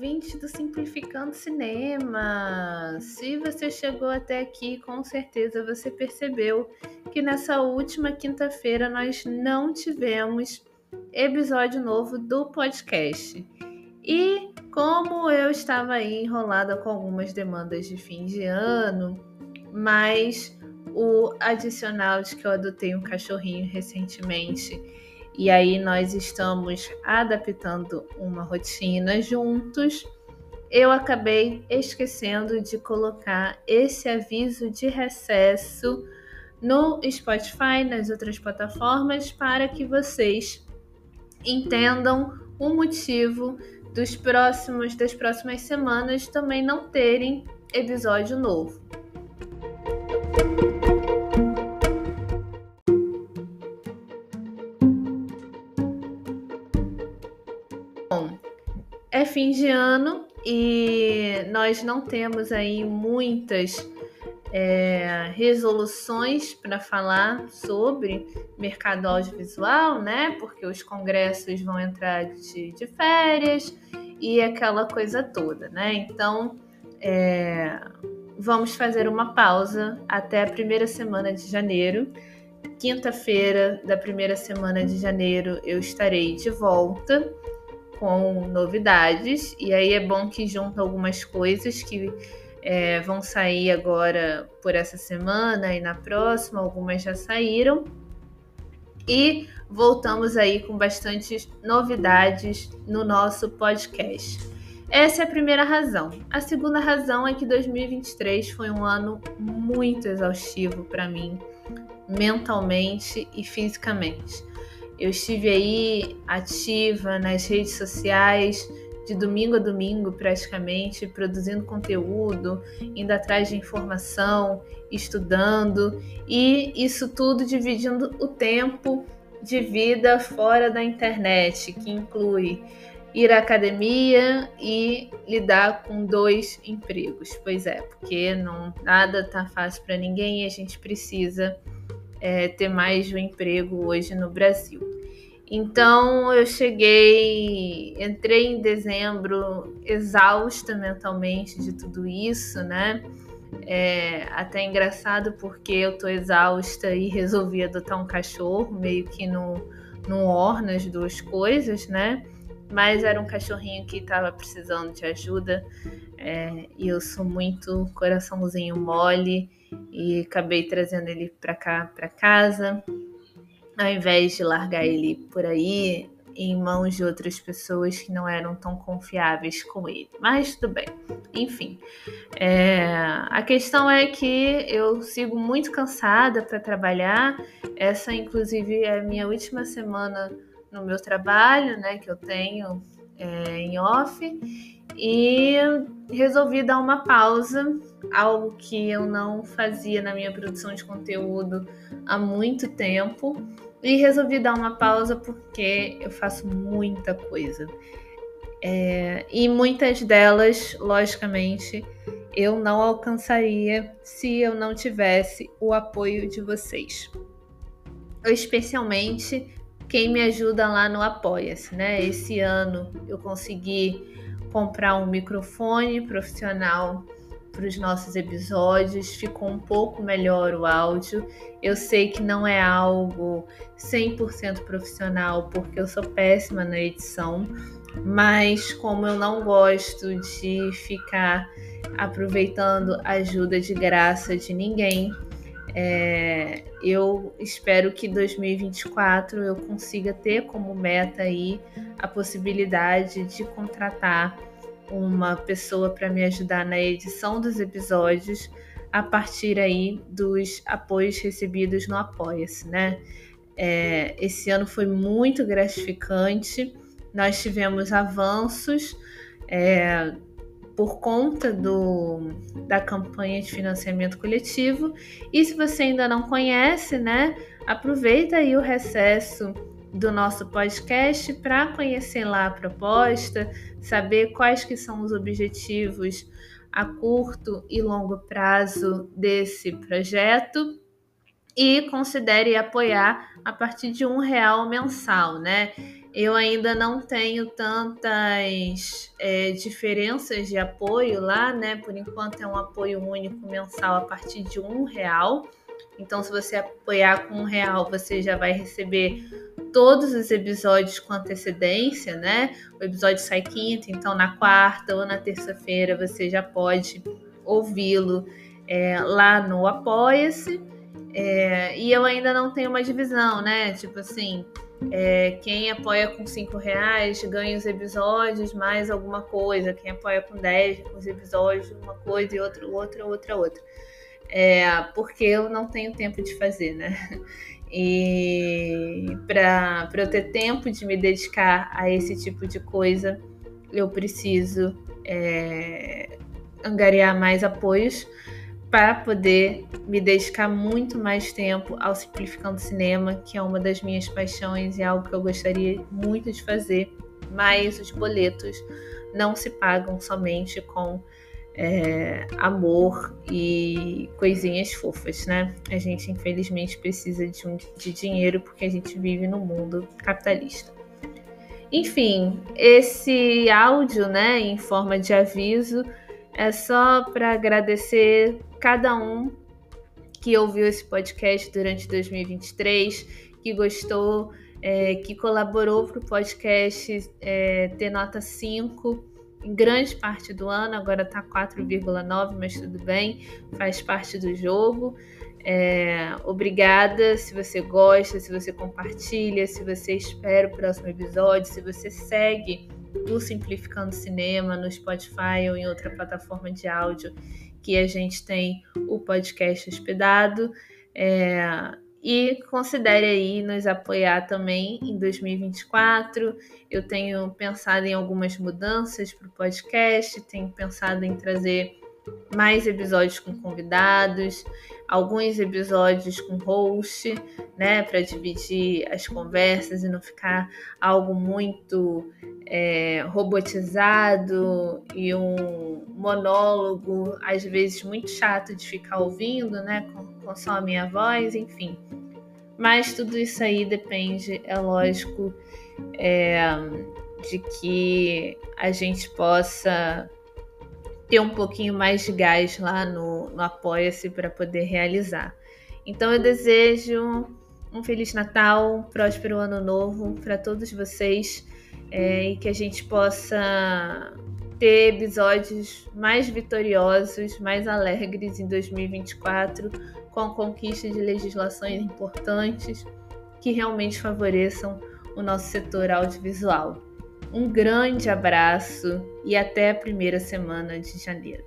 ouvinte do Simplificando Cinema! Se você chegou até aqui, com certeza você percebeu que nessa última quinta-feira nós não tivemos episódio novo do podcast. E como eu estava aí enrolada com algumas demandas de fim de ano, mas o adicional de que eu adotei um cachorrinho recentemente e aí nós estamos adaptando uma rotina juntos. Eu acabei esquecendo de colocar esse aviso de recesso no Spotify, nas outras plataformas, para que vocês entendam o motivo dos próximos das próximas semanas também não terem episódio novo. É fim de ano e nós não temos aí muitas é, resoluções para falar sobre mercado audiovisual, né? Porque os congressos vão entrar de, de férias e aquela coisa toda, né? Então, é, vamos fazer uma pausa até a primeira semana de janeiro. Quinta-feira da primeira semana de janeiro eu estarei de volta com novidades. E aí é bom que junta algumas coisas que é, vão sair agora por essa semana e na próxima, algumas já saíram. E voltamos aí com bastante novidades no nosso podcast. Essa é a primeira razão. A segunda razão é que 2023 foi um ano muito exaustivo para mim, mentalmente e fisicamente. Eu estive aí ativa nas redes sociais, de domingo a domingo praticamente, produzindo conteúdo, indo atrás de informação, estudando e isso tudo dividindo o tempo de vida fora da internet, que inclui ir à academia e lidar com dois empregos. Pois é, porque não nada tá fácil para ninguém e a gente precisa é, ter mais de um emprego hoje no Brasil. Então eu cheguei, entrei em dezembro exausta mentalmente de tudo isso, né? É até engraçado porque eu tô exausta e resolvi adotar um cachorro, meio que no, no orna as duas coisas, né? Mas era um cachorrinho que estava precisando de ajuda é, e eu sou muito coraçãozinho mole e acabei trazendo ele para cá, para casa ao invés de largar ele por aí em mãos de outras pessoas que não eram tão confiáveis com ele. Mas tudo bem. Enfim, é, a questão é que eu sigo muito cansada para trabalhar. Essa, inclusive, é a minha última semana no meu trabalho, né, que eu tenho é, em off. E resolvi dar uma pausa, algo que eu não fazia na minha produção de conteúdo há muito tempo e resolvi dar uma pausa porque eu faço muita coisa. É, e muitas delas, logicamente, eu não alcançaria se eu não tivesse o apoio de vocês. Especialmente quem me ajuda lá no Apoia-se, né? Esse ano eu consegui comprar um microfone profissional para os nossos episódios, ficou um pouco melhor o áudio. Eu sei que não é algo 100% profissional, porque eu sou péssima na edição, mas como eu não gosto de ficar aproveitando ajuda de graça de ninguém, é, eu espero que 2024 eu consiga ter como meta aí a possibilidade de contratar uma pessoa para me ajudar na edição dos episódios a partir aí dos apoios recebidos no Apoia-se, né? É, esse ano foi muito gratificante, nós tivemos avanços é, por conta do, da campanha de financiamento coletivo. E se você ainda não conhece, né, aproveita aí o recesso do nosso podcast para conhecer lá a proposta, saber quais que são os objetivos a curto e longo prazo desse projeto. e considere apoiar a partir de um real mensal, né? Eu ainda não tenho tantas é, diferenças de apoio lá, né? Por enquanto é um apoio único mensal a partir de um real. Então, se você apoiar com um real, você já vai receber todos os episódios com antecedência, né? O episódio sai quinta, então na quarta ou na terça-feira você já pode ouvi-lo é, lá no Apoia-se. É, e eu ainda não tenho uma divisão, né? Tipo assim, é, quem apoia com 5 reais ganha os episódios mais alguma coisa. Quem apoia com 10 os episódios, uma coisa e outra, outra, outra, outra. É, porque eu não tenho tempo de fazer, né? E para eu ter tempo de me dedicar a esse tipo de coisa, eu preciso é, angariar mais apoios para poder me dedicar muito mais tempo ao Simplificando Cinema, que é uma das minhas paixões e algo que eu gostaria muito de fazer, mas os boletos não se pagam somente com é, amor e coisinhas fofas, né? A gente infelizmente precisa de, um, de dinheiro porque a gente vive no mundo capitalista. Enfim, esse áudio, né, em forma de aviso, é só para agradecer cada um que ouviu esse podcast durante 2023, que gostou, é, que colaborou para o podcast é, ter nota 5 em grande parte do ano, agora está 4,9, mas tudo bem, faz parte do jogo. É, obrigada se você gosta, se você compartilha, se você espera o próximo episódio, se você segue do Simplificando Cinema no Spotify ou em outra plataforma de áudio que a gente tem o podcast hospedado. É, e considere aí nos apoiar também em 2024. Eu tenho pensado em algumas mudanças para o podcast, tenho pensado em trazer mais episódios com convidados, alguns episódios com host, né, para dividir as conversas e não ficar algo muito é, robotizado e um monólogo, às vezes muito chato de ficar ouvindo, né, com, só a minha voz, enfim. Mas tudo isso aí depende, é lógico, é, de que a gente possa ter um pouquinho mais de gás lá no, no Apoia-se para poder realizar. Então eu desejo um Feliz Natal, um próspero Ano Novo para todos vocês é, e que a gente possa ter episódios mais vitoriosos, mais alegres em 2024, com a conquista de legislações importantes que realmente favoreçam o nosso setor audiovisual. Um grande abraço e até a primeira semana de janeiro.